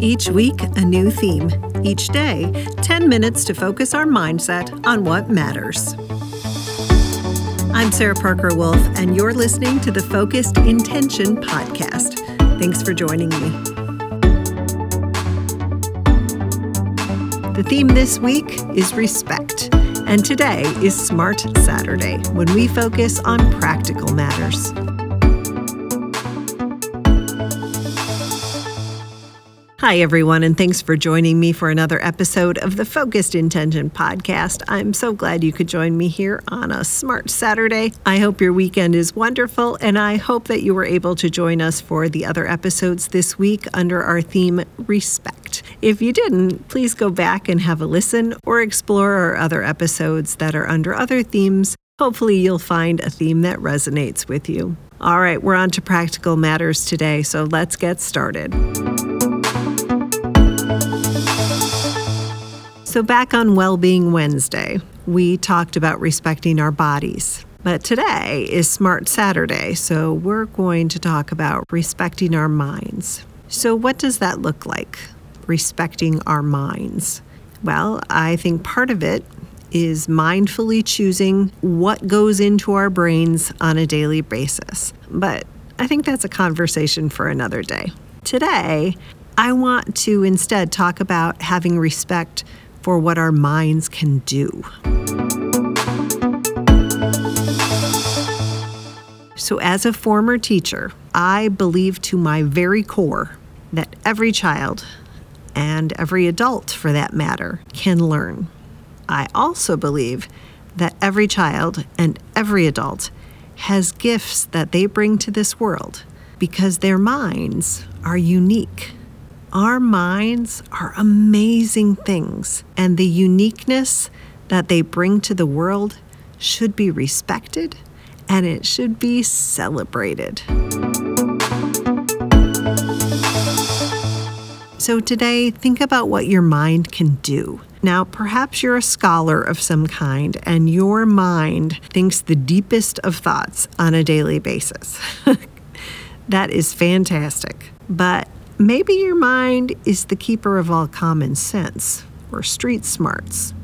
Each week, a new theme. Each day, 10 minutes to focus our mindset on what matters. I'm Sarah Parker Wolf, and you're listening to the Focused Intention Podcast. Thanks for joining me. The theme this week is respect, and today is Smart Saturday when we focus on practical matters. Hi, everyone, and thanks for joining me for another episode of the Focused Intention podcast. I'm so glad you could join me here on a smart Saturday. I hope your weekend is wonderful, and I hope that you were able to join us for the other episodes this week under our theme, Respect. If you didn't, please go back and have a listen or explore our other episodes that are under other themes. Hopefully, you'll find a theme that resonates with you. All right, we're on to practical matters today, so let's get started. So, back on Wellbeing Wednesday, we talked about respecting our bodies. But today is Smart Saturday, so we're going to talk about respecting our minds. So, what does that look like? Respecting our minds. Well, I think part of it is mindfully choosing what goes into our brains on a daily basis. But I think that's a conversation for another day. Today, I want to instead talk about having respect for what our minds can do. So, as a former teacher, I believe to my very core that every child, and every adult for that matter, can learn. I also believe that every child and every adult has gifts that they bring to this world because their minds are unique. Our minds are amazing things, and the uniqueness that they bring to the world should be respected and it should be celebrated. So, today, think about what your mind can do. Now, perhaps you're a scholar of some kind and your mind thinks the deepest of thoughts on a daily basis. that is fantastic. But Maybe your mind is the keeper of all common sense or street smarts.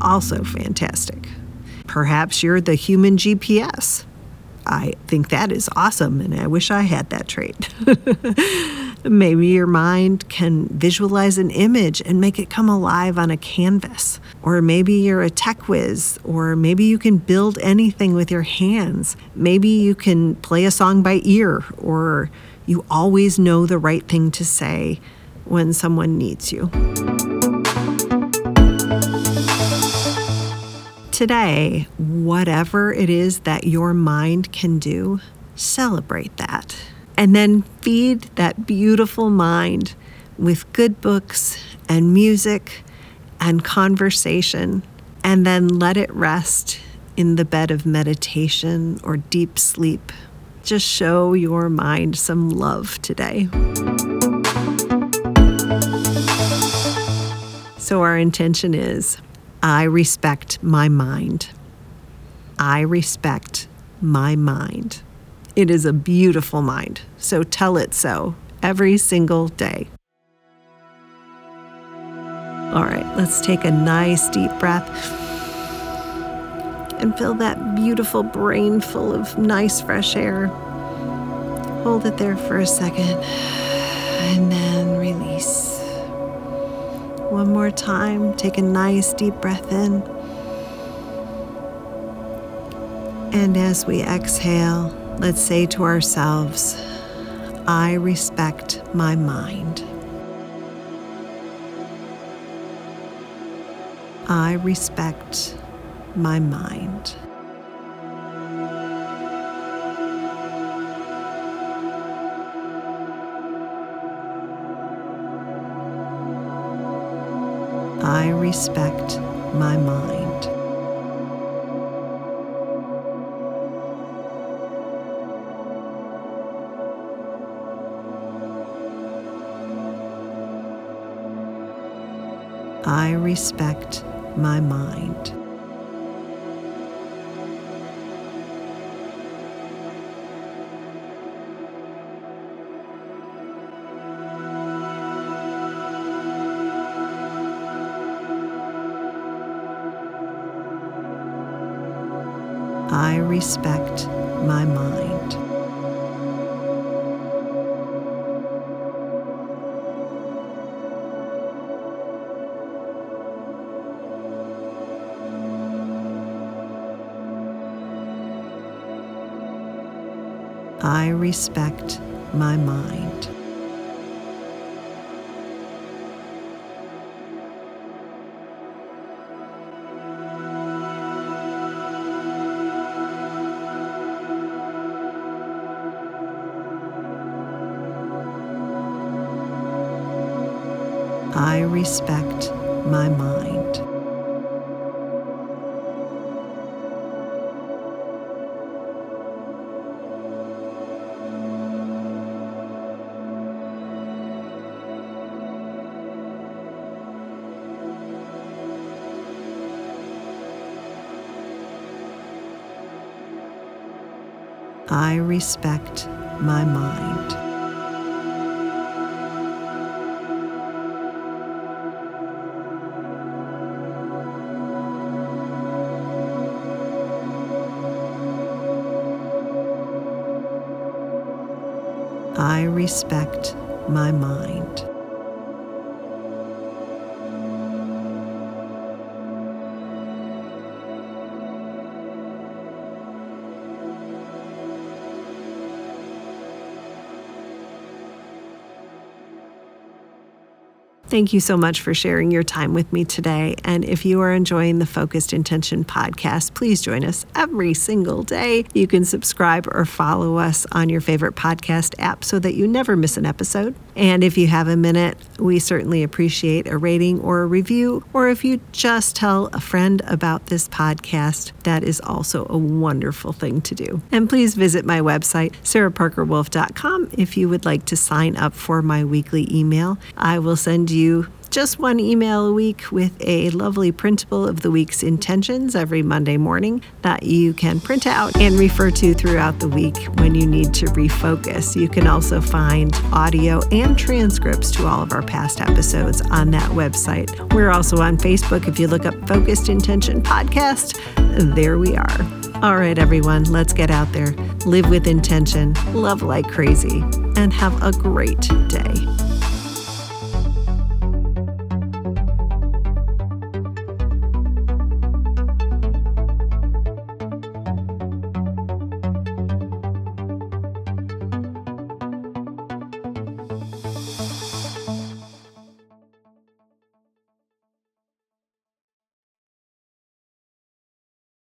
Also fantastic. Perhaps you're the human GPS. I think that is awesome, and I wish I had that trait. Maybe your mind can visualize an image and make it come alive on a canvas. Or maybe you're a tech whiz, or maybe you can build anything with your hands. Maybe you can play a song by ear, or you always know the right thing to say when someone needs you. Today, whatever it is that your mind can do, celebrate that. And then feed that beautiful mind with good books and music and conversation, and then let it rest in the bed of meditation or deep sleep just show your mind some love today. So, our intention is I respect my mind. I respect my mind. It is a beautiful mind, so tell it so every single day. All right, let's take a nice deep breath and fill that beautiful brain full of nice fresh air. Hold it there for a second and then release. One more time, take a nice deep breath in. And as we exhale, let's say to ourselves, I respect my mind. I respect my mind. I respect my mind. I respect my mind. I respect my mind. I respect my mind. I respect my mind. I respect my mind. I respect my mind. Thank you so much for sharing your time with me today. And if you are enjoying the Focused Intention podcast, please join us every single day. You can subscribe or follow us on your favorite podcast app so that you never miss an episode. And if you have a minute, we certainly appreciate a rating or a review. Or if you just tell a friend about this podcast, that is also a wonderful thing to do. And please visit my website, sarahparkerwolf.com, if you would like to sign up for my weekly email. I will send you just one email a week with a lovely printable of the week's intentions every Monday morning that you can print out and refer to throughout the week when you need to refocus. You can also find audio and transcripts to all of our past episodes on that website. We're also on Facebook. If you look up Focused Intention Podcast, there we are. All right, everyone, let's get out there, live with intention, love like crazy, and have a great day.